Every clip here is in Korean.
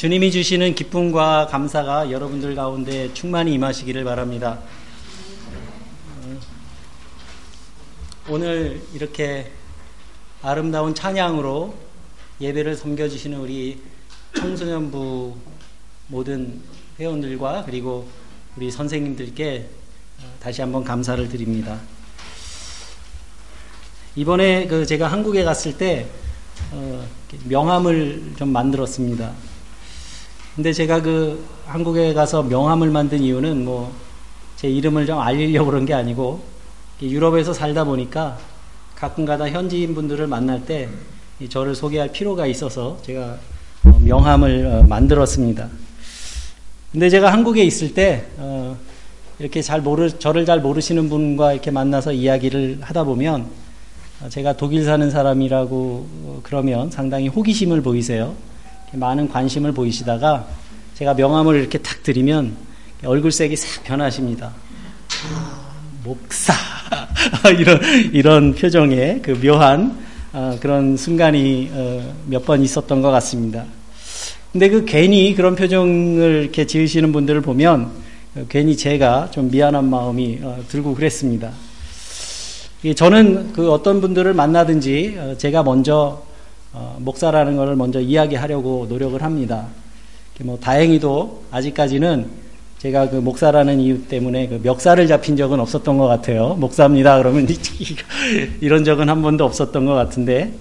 주님이 주시는 기쁨과 감사가 여러분들 가운데 충만히 임하시기를 바랍니다. 오늘 이렇게 아름다운 찬양으로 예배를 섬겨주시는 우리 청소년부 모든 회원들과 그리고 우리 선생님들께 다시 한번 감사를 드립니다. 이번에 그 제가 한국에 갔을 때 어, 명함을 좀 만들었습니다. 근데 제가 그 한국에 가서 명함을 만든 이유는 뭐 제 이름을 좀 알리려고 그런 게 아니고 유럽에서 살다 보니까 가끔가다 현지인 분들을 만날 때 저를 소개할 필요가 있어서 제가 어, 명함을 어, 만들었습니다. 근데 제가 한국에 있을 때 이렇게 잘 모르 저를 잘 모르시는 분과 이렇게 만나서 이야기를 하다 보면 제가 독일 사는 사람이라고 그러면 상당히 호기심을 보이세요. 많은 관심을 보이시다가 제가 명함을 이렇게 탁 드리면 얼굴색이 싹 변하십니다. 목사 이런 이런 표정의 그 묘한 어, 그런 순간이 어, 몇번 있었던 것 같습니다. 근데 그 괜히 그런 표정을 이렇게 지으시는 분들을 보면 어, 괜히 제가 좀 미안한 마음이 어, 들고 그랬습니다. 저는 그 어떤 분들을 만나든지 어, 제가 먼저 어, 목사라는 것을 먼저 이야기하려고 노력을 합니다. 뭐 다행히도 아직까지는 제가 그 목사라는 이유 때문에 그 멱살을 잡힌 적은 없었던 것 같아요. 목사입니다. 그러면 이런 적은 한 번도 없었던 것 같은데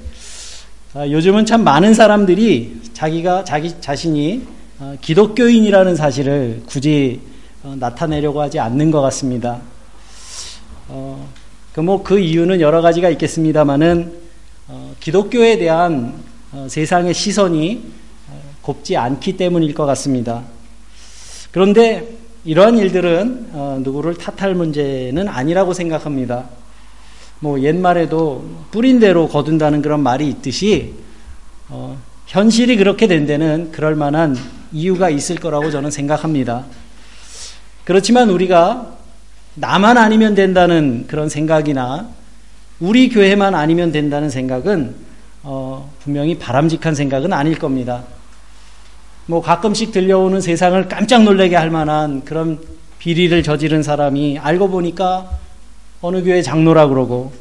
아, 요즘은 참 많은 사람들이 자기가 자기 자신이 어, 기독교인이라는 사실을 굳이 어, 나타내려고 하지 않는 것 같습니다. 어, 그뭐그 이유는 여러 가지가 있겠습니다만은 어, 기독교에 대한 어, 세상의 시선이 어, 곱지 않기 때문일 것 같습니다. 그런데 이러한 일들은 어, 누구를 탓할 문제는 아니라고 생각합니다. 뭐 옛말에도 뿌린 대로 거둔다는 그런 말이 있듯이 어, 현실이 그렇게 된 데는 그럴 만한 이유가 있을 거라고 저는 생각합니다. 그렇지만 우리가 나만 아니면 된다는 그런 생각이나 우리 교회만 아니면 된다는 생각은 어, 분명히 바람직한 생각은 아닐 겁니다. 뭐 가끔씩 들려오는 세상을 깜짝 놀라게 할 만한 그런 비리를 저지른 사람이 알고 보니까 어느 교회 장로라 그러고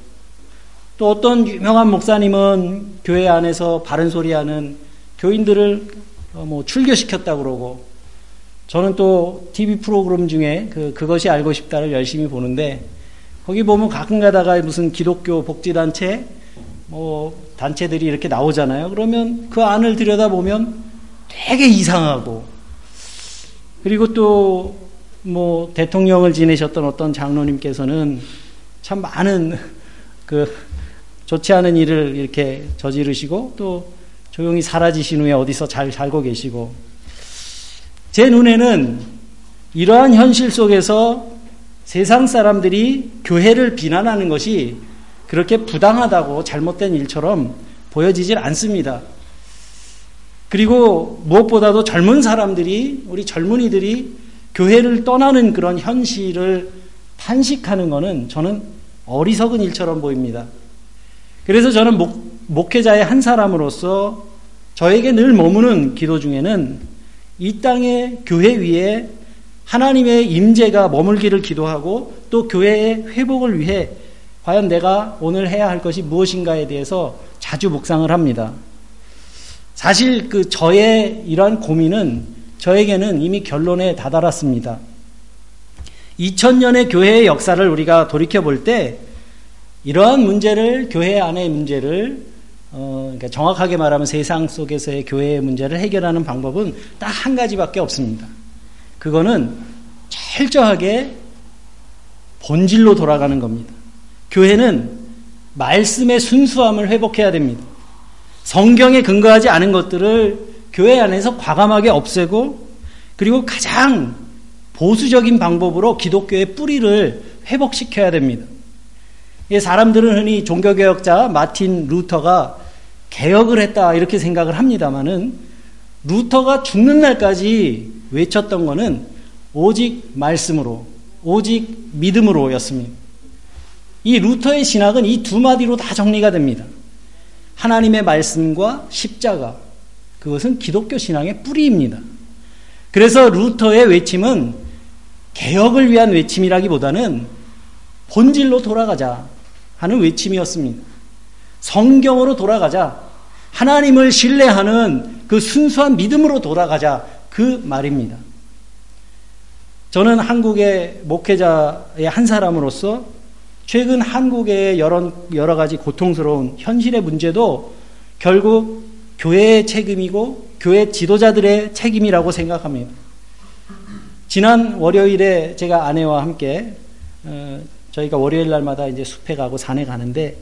또 어떤 유명한 목사님은 교회 안에서 바른 소리 하는 교인들을 어, 뭐 출교시켰다 그러고 저는 또 TV 프로그램 중에 그, 그것이 알고 싶다를 열심히 보는데 거기 보면 가끔 가다가 무슨 기독교 복지단체 뭐 단체들이 이렇게 나오잖아요. 그러면 그 안을 들여다보면 되게 이상하고 그리고 또 뭐 대통령을 지내셨던 어떤 장로님께서는 참 많은 그 좋지 않은 일을 이렇게 저지르시고 또 조용히 사라지신 후에 어디서 잘 살고 계시고 제 눈에는 이러한 현실 속에서 세상 사람들이 교회를 비난하는 것이 그렇게 부당하다고 잘못된 일처럼 보여지질 않습니다. 그리고 무엇보다도 젊은 사람들이, 우리 젊은이들이 교회를 떠나는 그런 현실을 탄식하는 것은 저는 어리석은 일처럼 보입니다. 그래서 저는 목, 목회자의 한 사람으로서 저에게 늘 머무는 기도 중에는 이 땅의 교회 위에 하나님의 임재가 머물기를 기도하고 또 교회의 회복을 위해 과연 내가 오늘 해야 할 것이 무엇인가에 대해서 자주 묵상을 합니다. 사실 그 저의 이러한 고민은 저에게는 이미 결론에 다다랐습니다. 2000년의 교회의 역사를 우리가 돌이켜 볼 때 이러한 문제를 교회 안의 문제를 어, 그러니까 정확하게 말하면 세상 속에서의 교회의 문제를 해결하는 방법은 딱 한 가지밖에 없습니다. 그거는 철저하게 본질로 돌아가는 겁니다. 교회는 말씀의 순수함을 회복해야 됩니다. 성경에 근거하지 않은 것들을 교회 안에서 과감하게 없애고 그리고 가장 보수적인 방법으로 기독교의 뿌리를 회복시켜야 됩니다. 사람들은 흔히 종교개혁자 마틴 루터가 개혁을 했다 이렇게 생각을 합니다만은 루터가 죽는 날까지 외쳤던 것은 오직 말씀으로 오직 믿음으로였습니다. 이 루터의 신학은 이 두 마디로 다 정리가 됩니다. 하나님의 말씀과 십자가, 그것은 기독교 신앙의 뿌리입니다. 그래서 루터의 외침은 개혁을 위한 외침이라기보다는 본질로 돌아가자 하는 외침이었습니다. 성경으로 돌아가자. 하나님을 신뢰하는 그 순수한 믿음으로 돌아가자. 그 말입니다. 저는 한국의 목회자의 한 사람으로서 최근 한국의 여러, 여러 가지 고통스러운 현실의 문제도 결국 교회의 책임이고 교회 지도자들의 책임이라고 생각합니다. 지난 월요일에 제가 아내와 함께 어, 저희가 월요일 날마다 이제 숲에 가고 산에 가는데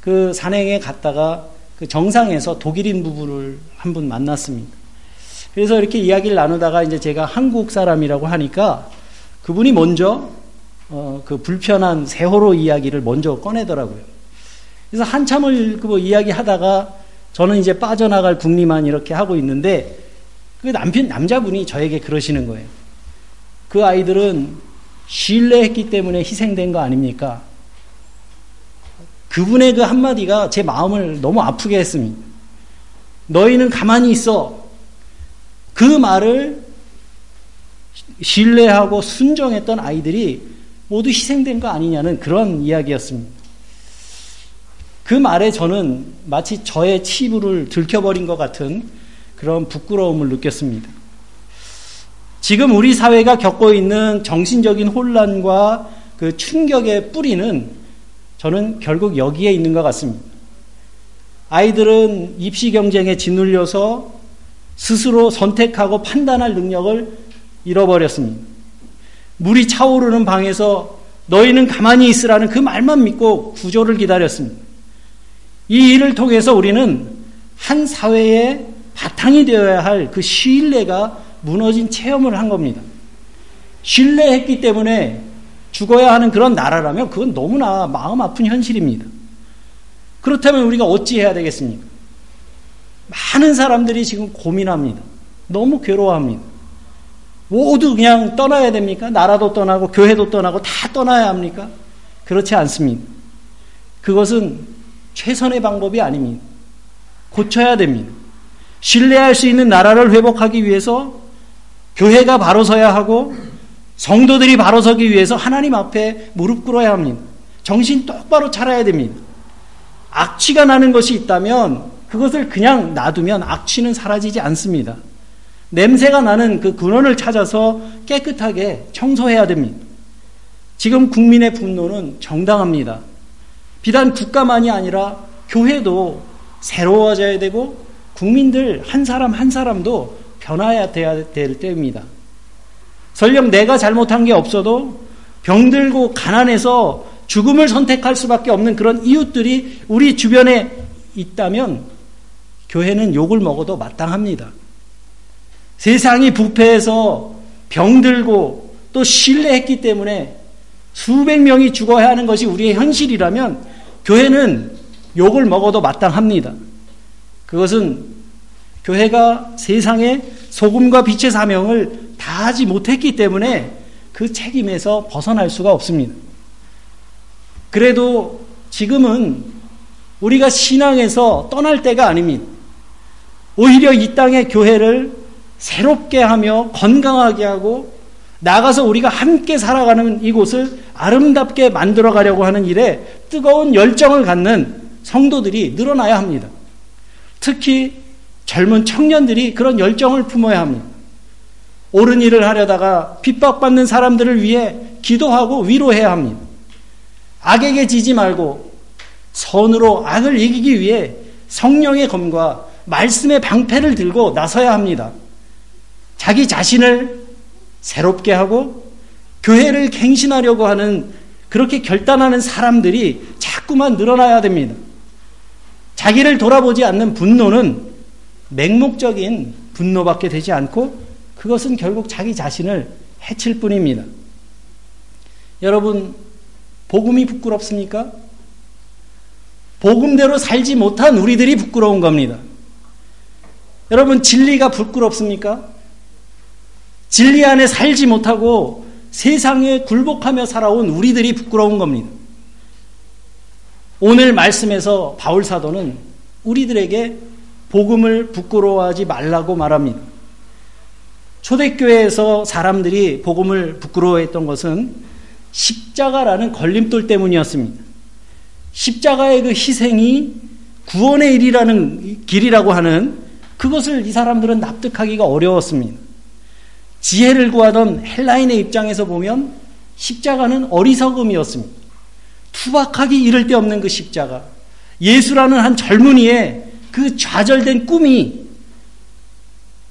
그 산행에 갔다가 그 정상에서 독일인 부부를 한 분 만났습니다. 그래서 이렇게 이야기를 나누다가 이제 제가 한국 사람이라고 하니까 그분이 먼저 어, 그 불편한 세월호 이야기를 먼저 꺼내더라고요. 그래서 한참을 그 뭐 이야기하다가 저는 이제 빠져나갈 궁리만 이렇게 하고 있는데 그 남편 남자분이 저에게 그러시는 거예요. 그 아이들은 신뢰했기 때문에 희생된 거 아닙니까? 그분의 그 한마디가 제 마음을 너무 아프게 했습니다. 너희는 가만히 있어. 그 말을 신뢰하고 순종했던 아이들이 모두 희생된 거 아니냐는 그런 이야기였습니다. 그 말에 저는 마치 저의 치부를 들켜버린 것 같은 그런 부끄러움을 느꼈습니다. 지금 우리 사회가 겪고 있는 정신적인 혼란과 그 충격의 뿌리는 저는 결국 여기에 있는 것 같습니다. 아이들은 입시 경쟁에 짓눌려서 스스로 선택하고 판단할 능력을 잃어버렸습니다. 물이 차오르는 방에서 너희는 가만히 있으라는 그 말만 믿고 구조를 기다렸습니다. 이 일을 통해서 우리는 한 사회의 바탕이 되어야 할 그 신뢰가 무너진 체험을 한 겁니다. 신뢰했기 때문에 죽어야 하는 그런 나라라면 그건 너무나 마음 아픈 현실입니다. 그렇다면 우리가 어찌해야 되겠습니까? 많은 사람들이 지금 고민합니다. 너무 괴로워합니다. 모두 그냥 떠나야 됩니까? 나라도 떠나고 교회도 떠나고 다 떠나야 합니까? 그렇지 않습니다. 그것은 최선의 방법이 아닙니다. 고쳐야 됩니다. 신뢰할 수 있는 나라를 회복하기 위해서 교회가 바로 서야 하고 성도들이 바로 서기 위해서 하나님 앞에 무릎 꿇어야 합니다. 정신 똑바로 차려야 됩니다. 악취가 나는 것이 있다면 그것을 그냥 놔두면 악취는 사라지지 않습니다. 냄새가 나는 그 근원을 찾아서 깨끗하게 청소해야 됩니다. 지금 국민의 분노는 정당합니다. 비단 국가만이 아니라 교회도 새로워져야 되고 국민들 한 사람 한 사람도 변화해야 될 때입니다. 설령 내가 잘못한 게 없어도 병들고 가난해서 죽음을 선택할 수밖에 없는 그런 이웃들이 우리 주변에 있다면 교회는 욕을 먹어도 마땅합니다. 세상이 부패해서 병들고 또 신뢰했기 때문에 수백 명이 죽어야 하는 것이 우리의 현실이라면 교회는 욕을 먹어도 마땅합니다. 그것은 교회가 세상에 소금과 빛의 사명을 다하지 못했기 때문에 그 책임에서 벗어날 수가 없습니다. 그래도 지금은 우리가 신앙에서 떠날 때가 아닙니다. 오히려 이 땅의 교회를 새롭게 하며 건강하게 하고 나가서 우리가 함께 살아가는 이곳을 아름답게 만들어 가려고 하는 일에 뜨거운 열정을 갖는 성도들이 늘어나야 합니다. 특히 젊은 청년들이 그런 열정을 품어야 합니다. 옳은 일을 하려다가 핍박받는 사람들을 위해 기도하고 위로해야 합니다. 악에게 지지 말고 선으로 악을 이기기 위해 성령의 검과 말씀의 방패를 들고 나서야 합니다. 자기 자신을 새롭게 하고 교회를 갱신하려고 하는 그렇게 결단하는 사람들이 자꾸만 늘어나야 됩니다. 자기를 돌아보지 않는 분노는 맹목적인 분노밖에 되지 않고 그것은 결국 자기 자신을 해칠 뿐입니다. 여러분, 복음이 부끄럽습니까? 복음대로 살지 못한 우리들이 부끄러운 겁니다. 여러분, 진리가 부끄럽습니까? 진리 안에 살지 못하고 세상에 굴복하며 살아온 우리들이 부끄러운 겁니다. 오늘 말씀에서 바울 사도는 우리들에게 복음을 부끄러워하지 말라고 말합니다. 초대교회에서 사람들이 복음을 부끄러워했던 것은 십자가라는 걸림돌 때문이었습니다. 십자가의 그 희생이 구원의 일이라는 길이라고 하는 그것을 이 사람들은 납득하기가 어려웠습니다. 지혜를 구하던 헬라인의 입장에서 보면 십자가는 어리석음이었습니다. 투박하기 이를 데 없는 그 십자가. 예수라는 한 젊은이의 그 좌절된 꿈이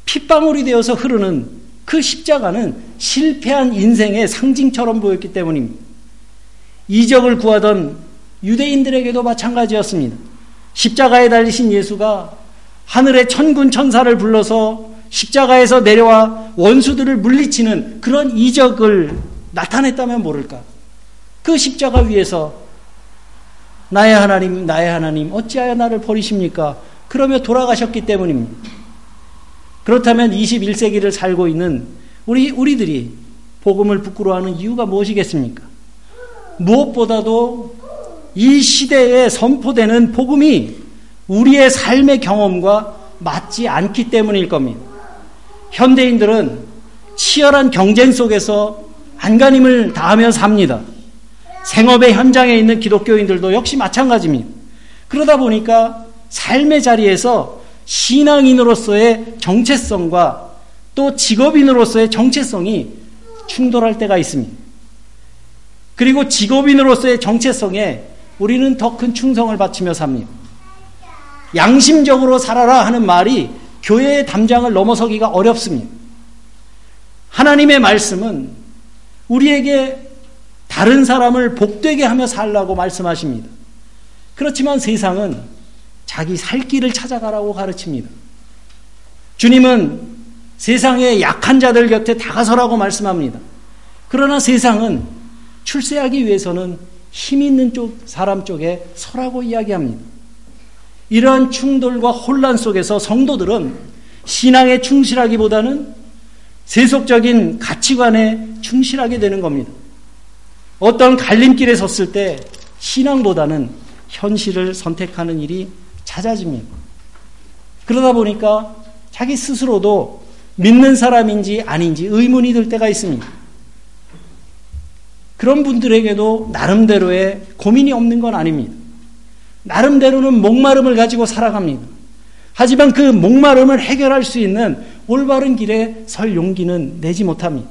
핏방울이 되어서 흐르는 그 십자가는 실패한 인생의 상징처럼 보였기 때문입니다. 이적을 구하던 유대인들에게도 마찬가지였습니다. 십자가에 달리신 예수가 하늘의 천군 천사를 불러서 십자가에서 내려와 원수들을 물리치는 그런 이적을 나타냈다면 모를까. 그 십자가 위에서 나의 하나님, 나의 하나님, 어찌하여 나를 버리십니까? 그러며 돌아가셨기 때문입니다. 그렇다면 21세기를 살고 있는 우리, 우리들이 복음을 부끄러워하는 이유가 무엇이겠습니까? 무엇보다도 이 시대에 선포되는 복음이 우리의 삶의 경험과 맞지 않기 때문일 겁니다. 현대인들은 치열한 경쟁 속에서 안간힘을 다하며 삽니다. 생업의 현장에 있는 기독교인들도 역시 마찬가지입니다. 그러다 보니까 삶의 자리에서 신앙인으로서의 정체성과 또 직업인으로서의 정체성이 충돌할 때가 있습니다. 그리고 직업인으로서의 정체성에 우리는 더 큰 충성을 바치며 삽니다. 양심적으로 살아라 하는 말이 교회의 담장을 넘어서기가 어렵습니다. 하나님의 말씀은 우리에게 다른 사람을 복되게 하며 살라고 말씀하십니다. 그렇지만 세상은 자기 살 길을 찾아가라고 가르칩니다. 주님은 세상의 약한 자들 곁에 다가서라고 말씀합니다. 그러나 세상은 출세하기 위해서는 힘 있는 쪽 사람 쪽에 서라고 이야기합니다. 이러한 충돌과 혼란 속에서 성도들은 신앙에 충실하기보다는 세속적인 가치관에 충실하게 되는 겁니다. 어떤 갈림길에 섰을 때 신앙보다는 현실을 선택하는 일이 잦아집니다. 그러다 보니까 자기 스스로도 믿는 사람인지 아닌지 의문이 들 때가 있습니다. 그런 분들에게도 나름대로의 고민이 없는 건 아닙니다. 나름대로는 목마름을 가지고 살아갑니다. 하지만 그 목마름을 해결할 수 있는 올바른 길에 설 용기는 내지 못합니다.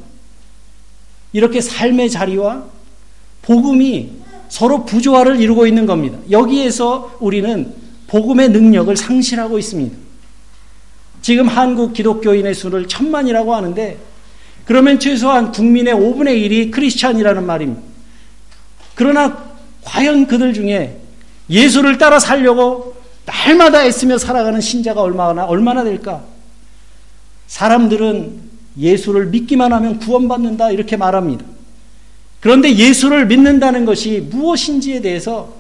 이렇게 삶의 자리와 복음이 서로 부조화를 이루고 있는 겁니다. 여기에서 우리는 복음의 능력을 상실하고 있습니다. 지금 한국 기독교인의 수를 천만이라고 하는데 그러면 최소한 국민의 5분의 1이 크리스찬이라는 말입니다. 그러나 과연 그들 중에 예수를 따라 살려고 날마다 애쓰며 살아가는 신자가 얼마나, 얼마나 될까? 사람들은 예수를 믿기만 하면 구원받는다 이렇게 말합니다. 그런데 예수를 믿는다는 것이 무엇인지에 대해서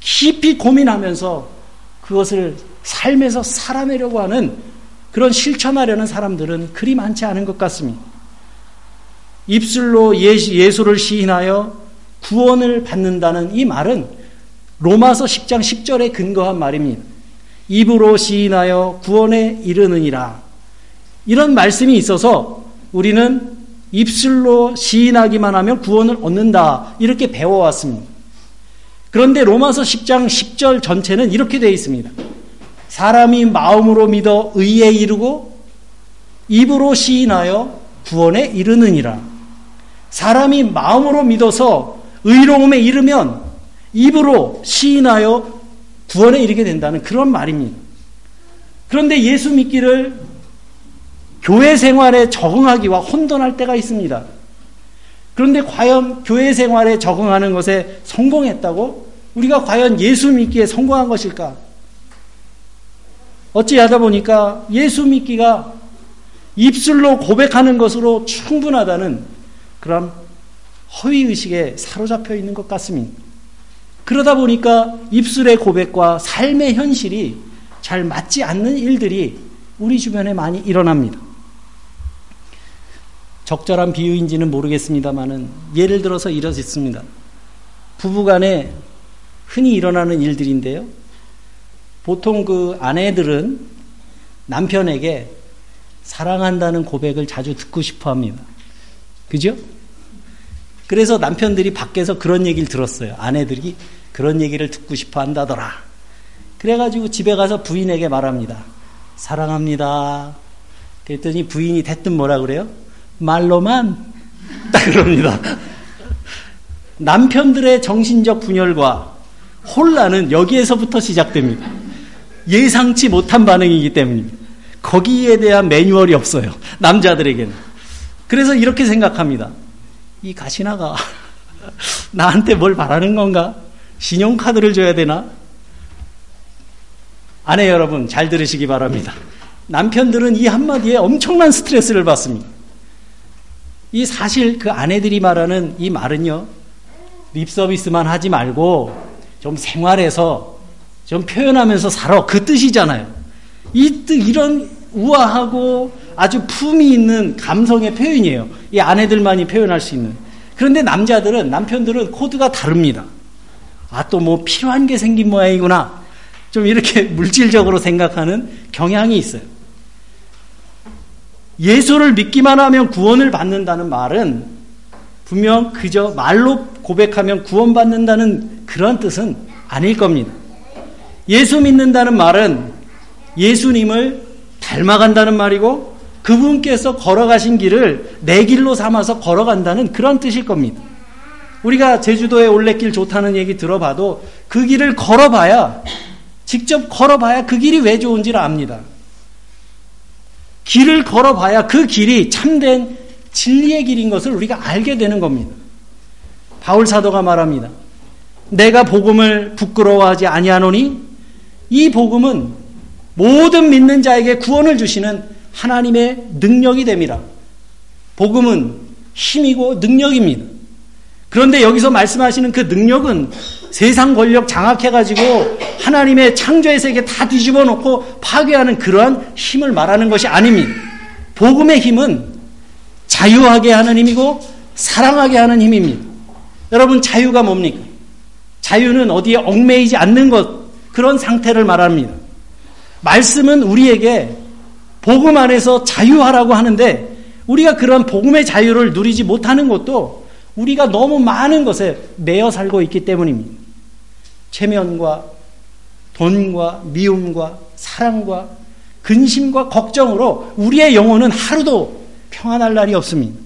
깊이 고민하면서 그것을 삶에서 살아내려고 하는 그런 실천하려는 사람들은 그리 많지 않은 것 같습니다. 입술로 예수를 시인하여 구원을 받는다는 이 말은 로마서 10장 10절에 근거한 말입니다. 입으로 시인하여 구원에 이르느니라. 이런 말씀이 있어서 우리는 입술로 시인하기만 하면 구원을 얻는다. 이렇게 배워왔습니다. 그런데 로마서 10장 10절 전체는 이렇게 되어 있습니다. 사람이 마음으로 믿어 의에 이르고 입으로 시인하여 구원에 이르느니라. 사람이 마음으로 믿어서 의로움에 이르면 입으로 시인하여 구원에 이르게 된다는 그런 말입니다. 그런데 예수 믿기를 교회 생활에 적응하기와 혼돈할 때가 있습니다. 그런데 과연 교회 생활에 적응하는 것에 성공했다고? 우리가 과연 예수 믿기에 성공한 것일까? 어찌하다 보니까 예수 믿기가 입술로 고백하는 것으로 충분하다는 그런 허위의식에 사로잡혀 있는 것 같습니다. 그러다 보니까 입술의 고백과 삶의 현실이 잘 맞지 않는 일들이 우리 주변에 많이 일어납니다. 적절한 비유인지는 모르겠습니다만은 예를 들어서 이러했습니다. 부부간에 흔히 일어나는 일들인데요. 보통 그 아내들은 남편에게 사랑한다는 고백을 자주 듣고 싶어 합니다. 그죠? 그래서 남편들이 밖에서 그런 얘기를 들었어요. 아내들이 그런 얘기를 듣고 싶어 한다더라. 그래가지고 집에 가서 부인에게 말합니다. 사랑합니다. 그랬더니 부인이 대뜸 뭐라 그래요? 말로만 딱 그럽니다. 남편들의 정신적 분열과 혼란은 여기에서부터 시작됩니다. 예상치 못한 반응이기 때문입니다. 거기에 대한 매뉴얼이 없어요. 남자들에게는. 그래서 이렇게 생각합니다. 이 가시나가 나한테 뭘 바라는 건가? 신용카드를 줘야 되나? 아내 여러분, 잘 들으시기 바랍니다. 남편들은 이 한마디에 엄청난 스트레스를 받습니다. 이 사실 그 아내들이 말하는 이 말은요, 립 서비스만 하지 말고 좀 생활에서 좀 표현하면서 살아. 그 뜻이잖아요. 이 뜻, 이런 우아하고 아주 품이 있는 감성의 표현이에요. 이 아내들만이 표현할 수 있는. 그런데 남자들은, 남편들은 코드가 다릅니다. 아, 또 뭐 필요한 게 생긴 모양이구나. 좀 이렇게 물질적으로 생각하는 경향이 있어요. 예수를 믿기만 하면 구원을 받는다는 말은 분명 그저 말로 고백하면 구원받는다는 그런 뜻은 아닐 겁니다. 예수 믿는다는 말은 예수님을 닮아간다는 말이고 그분께서 걸어가신 길을 내 길로 삼아서 걸어간다는 그런 뜻일 겁니다. 우리가 제주도에 올레길 좋다는 얘기 들어봐도 그 길을 걸어봐야 직접 걸어봐야 그 길이 왜 좋은지를 압니다. 길을 걸어봐야 그 길이 참된 진리의 길인 것을 우리가 알게 되는 겁니다. 바울 사도가 말합니다. 내가 복음을 부끄러워하지 아니하노니 이 복음은 모든 믿는 자에게 구원을 주시는 하나님의 능력이 됩니다. 복음은 힘이고 능력입니다. 그런데 여기서 말씀하시는 그 능력은 세상 권력 장악해가지고 하나님의 창조의 세계 다 뒤집어 놓고 파괴하는 그러한 힘을 말하는 것이 아닙니다. 복음의 힘은 자유하게 하는 힘이고 사랑하게 하는 힘입니다. 여러분, 자유가 뭡니까? 자유는 어디에 얽매이지 않는 것, 그런 상태를 말합니다. 말씀은 우리에게 복음 안에서 자유하라고 하는데 우리가 그런 복음의 자유를 누리지 못하는 것도 우리가 너무 많은 것에 매여 살고 있기 때문입니다. 체면과 돈과 미움과 사랑과 근심과 걱정으로 우리의 영혼은 하루도 평안할 날이 없습니다.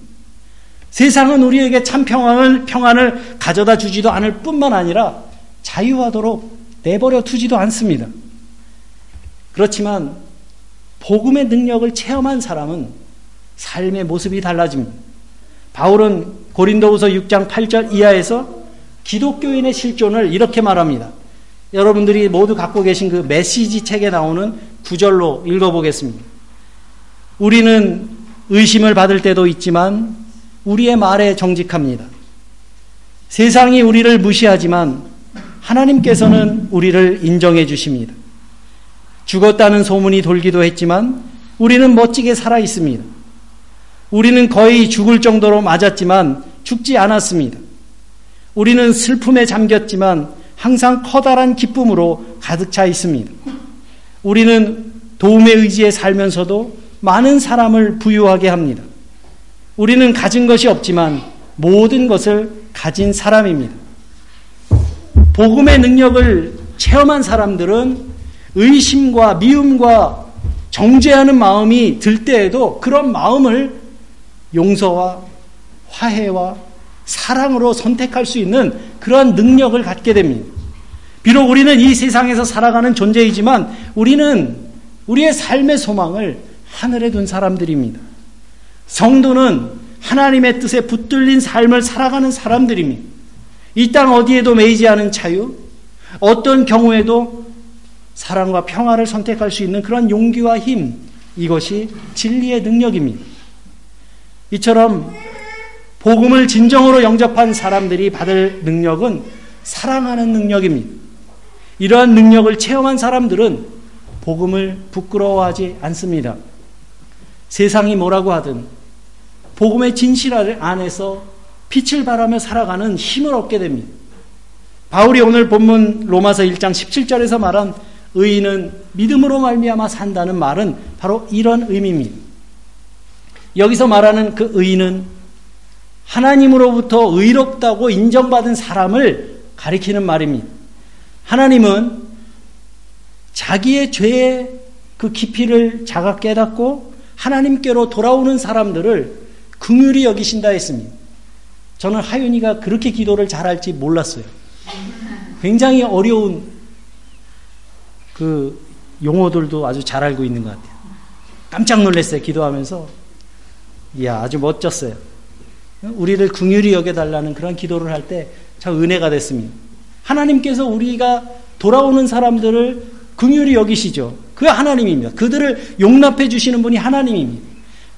세상은 우리에게 참 평안을, 평안을 가져다 주지도 않을 뿐만 아니라 자유하도록 내버려 두지도 않습니다. 그렇지만 복음의 능력을 체험한 사람은 삶의 모습이 달라집니다. 바울은 고린도후서 6장 8절 이하에서 기독교인의 실존을 이렇게 말합니다. 여러분들이 모두 갖고 계신 그 메시지 책에 나오는 구절로 읽어보겠습니다. 우리는 의심을 받을 때도 있지만 우리의 말에 정직합니다. 세상이 우리를 무시하지만 하나님께서는 우리를 인정해 주십니다. 죽었다는 소문이 돌기도 했지만 우리는 멋지게 살아 있습니다. 우리는 거의 죽을 정도로 맞았지만 죽지 않았습니다. 우리는 슬픔에 잠겼지만 항상 커다란 기쁨으로 가득 차 있습니다. 우리는 도움의 의지에 살면서도 많은 사람을 부유하게 합니다. 우리는 가진 것이 없지만 모든 것을 가진 사람입니다. 복음의 능력을 체험한 사람들은 의심과 미움과 정죄하는 마음이 들 때에도 그런 마음을 용서와 화해와 사랑으로 선택할 수 있는 그러한 능력을 갖게 됩니다. 비록 우리는 이 세상에서 살아가는 존재이지만 우리는 우리의 삶의 소망을 하늘에 둔 사람들입니다. 성도는 하나님의 뜻에 붙들린 삶을 살아가는 사람들입니다. 이 땅 어디에도 매이지 않은 자유, 어떤 경우에도 사랑과 평화를 선택할 수 있는 그런 용기와 힘, 이것이 진리의 능력입니다. 이처럼 복음을 진정으로 영접한 사람들이 받을 능력은 사랑하는 능력입니다. 이러한 능력을 체험한 사람들은 복음을 부끄러워하지 않습니다. 세상이 뭐라고 하든 복음의 진실 안에서 빛을 발하며 살아가는 힘을 얻게 됩니다. 바울이 오늘 본문 로마서 1장 17절에서 말한 의인은 믿음으로 말미암아 산다는 말은 바로 이런 의미입니다. 여기서 말하는 그 의인은 하나님으로부터 의롭다고 인정받은 사람을 가리키는 말입니다. 하나님은 자기의 죄의 그 깊이를 자각 깨닫고 하나님께로 돌아오는 사람들을 긍휼히 여기신다 했습니다. 저는 하윤이가 그렇게 기도를 잘할지 몰랐어요. 굉장히 어려운 그 용어들도 아주 잘 알고 있는 것 같아요. 깜짝 놀랐어요. 기도하면서. 이야, 아주 멋졌어요. 우리를 궁휼히 여겨달라는 그런 기도를 할 때 참 은혜가 됐습니다. 하나님께서 우리가 돌아오는 사람들을 궁휼히 여기시죠. 그 하나님입니다. 그들을 용납해 주시는 분이 하나님입니다.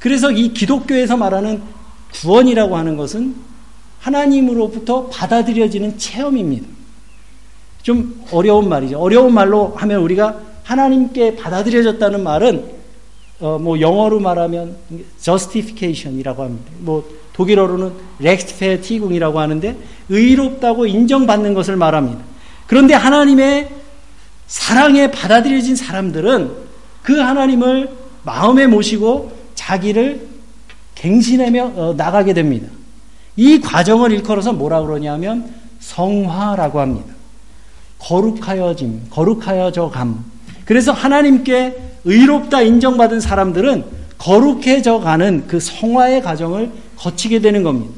그래서 이 기독교에서 말하는 구원이라고 하는 것은 하나님으로부터 받아들여지는 체험입니다. 좀 어려운 말이죠. 어려운 말로 하면 우리가 하나님께 받아들여졌다는 말은 어, 뭐 영어로 말하면 justification이라고 합니다. 뭐 독일어로는 rechtfertigung이라고 하는데 의롭다고 인정받는 것을 말합니다. 그런데 하나님의 사랑에 받아들여진 사람들은 그 하나님을 마음에 모시고 자기를 갱신하며 어, 나가게 됩니다. 이 과정을 일컬어서 뭐라 그러냐면 성화라고 합니다. 거룩하여짐, 거룩하여져 감. 그래서 하나님께 의롭다 인정받은 사람들은 거룩해져 가는 그 성화의 과정을 거치게 되는 겁니다.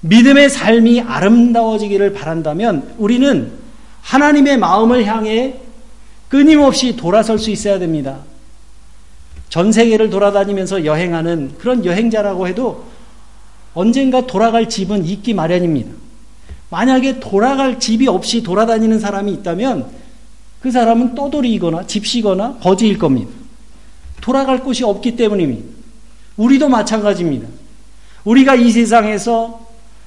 믿음의 삶이 아름다워지기를 바란다면 우리는 하나님의 마음을 향해 끊임없이 돌아설 수 있어야 됩니다. 전 세계를 돌아다니면서 여행하는 그런 여행자라고 해도 언젠가 돌아갈 집은 있기 마련입니다. 만약에 돌아갈 집이 없이 돌아다니는 사람이 있다면 그 사람은 떠돌이거나 집시거나 거지일 겁니다. 돌아갈 곳이 없기 때문입니다. 우리도 마찬가지입니다. 우리가 이 세상에서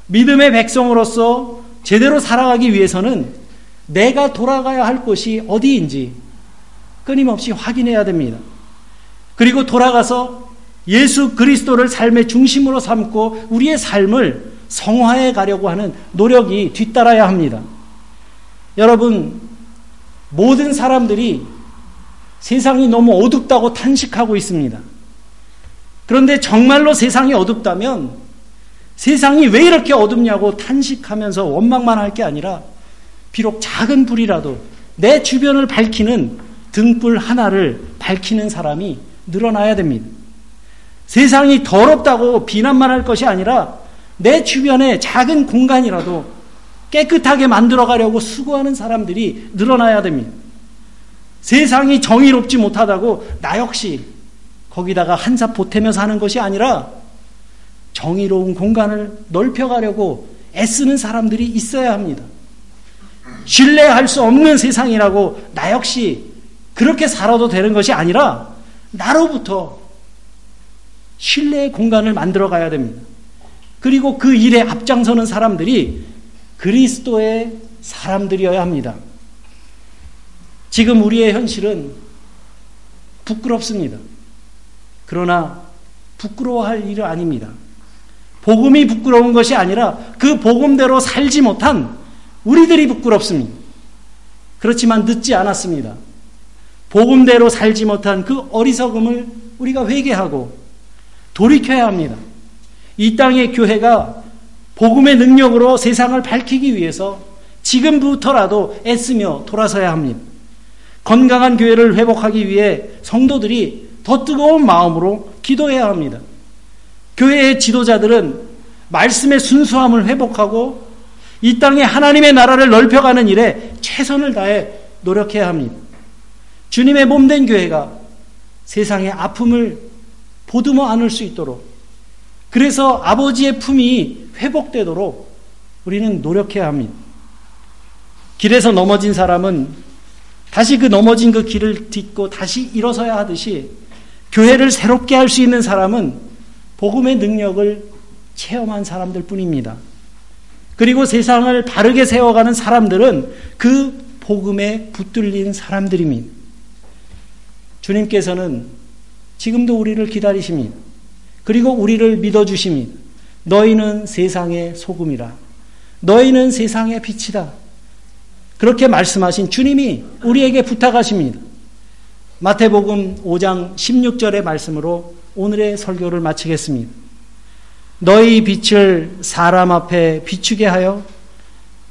믿음의 백성으로서 제대로 살아가기 위해서는 내가 돌아가야 할 곳이 어디인지 끊임없이 확인해야 됩니다. 그리고 돌아가서 예수 그리스도를 삶의 중심으로 삼고 우리의 삶을 성화해 가려고 하는 노력이 뒤따라야 합니다. 여러분, 모든 사람들이 세상이 너무 어둡다고 탄식하고 있습니다. 그런데 정말로 세상이 어둡다면 세상이 왜 이렇게 어둡냐고 탄식하면서 원망만 할 게 아니라 비록 작은 불이라도 내 주변을 밝히는 등불 하나를 밝히는 사람이 늘어나야 됩니다. 세상이 더럽다고 비난만 할 것이 아니라 내 주변에 작은 공간이라도 깨끗하게 만들어 가려고 수고하는 사람들이 늘어나야 됩니다. 세상이 정의롭지 못하다고 나 역시 거기다가 한사 보태며 사는 것이 아니라 정의로운 공간을 넓혀가려고 애쓰는 사람들이 있어야 합니다. 신뢰할 수 없는 세상이라고 나 역시 그렇게 살아도 되는 것이 아니라 나로부터 신뢰의 공간을 만들어 가야 됩니다. 그리고 그 일에 앞장서는 사람들이 그리스도의 사람들이어야 합니다. 지금 우리의 현실은 부끄럽습니다. 그러나 부끄러워할 일은 아닙니다. 복음이 부끄러운 것이 아니라 그 복음대로 살지 못한 우리들이 부끄럽습니다. 그렇지만 늦지 않았습니다. 복음대로 살지 못한 그 어리석음을 우리가 회개하고 돌이켜야 합니다. 이 땅의 교회가 복음의 능력으로 세상을 밝히기 위해서 지금부터라도 애쓰며 돌아서야 합니다. 건강한 교회를 회복하기 위해 성도들이 더 뜨거운 마음으로 기도해야 합니다. 교회의 지도자들은 말씀의 순수함을 회복하고 이 땅에 하나님의 나라를 넓혀가는 일에 최선을 다해 노력해야 합니다. 주님의 몸된 교회가 세상의 아픔을 보듬어 안을 수 있도록 그래서 아버지의 품이 회복되도록 우리는 노력해야 합니다. 길에서 넘어진 사람은 다시 그 넘어진 그 길을 딛고 다시 일어서야 하듯이 교회를 새롭게 할 수 있는 사람은 복음의 능력을 체험한 사람들 뿐입니다. 그리고 세상을 바르게 세워가는 사람들은 그 복음에 붙들린 사람들입니다. 주님께서는 지금도 우리를 기다리십니다. 그리고 우리를 믿어주십니다. 너희는 세상의 소금이라. 너희는 세상의 빛이다. 그렇게 말씀하신 주님이 우리에게 부탁하십니다. 마태복음 5장 16절의 말씀으로 오늘의 설교를 마치겠습니다. 너희 빛을 사람 앞에 비추게 하여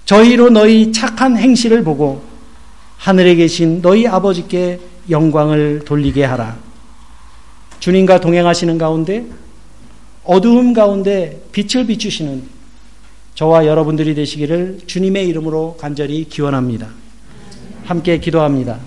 저희로 너희 착한 행실을 보고 하늘에 계신 너희 아버지께 영광을 돌리게 하라. 주님과 동행하시는 가운데 어두움 가운데 빛을 비추시는 저와 여러분들이 되시기를 주님의 이름으로 간절히 기원합니다. 함께 기도합니다.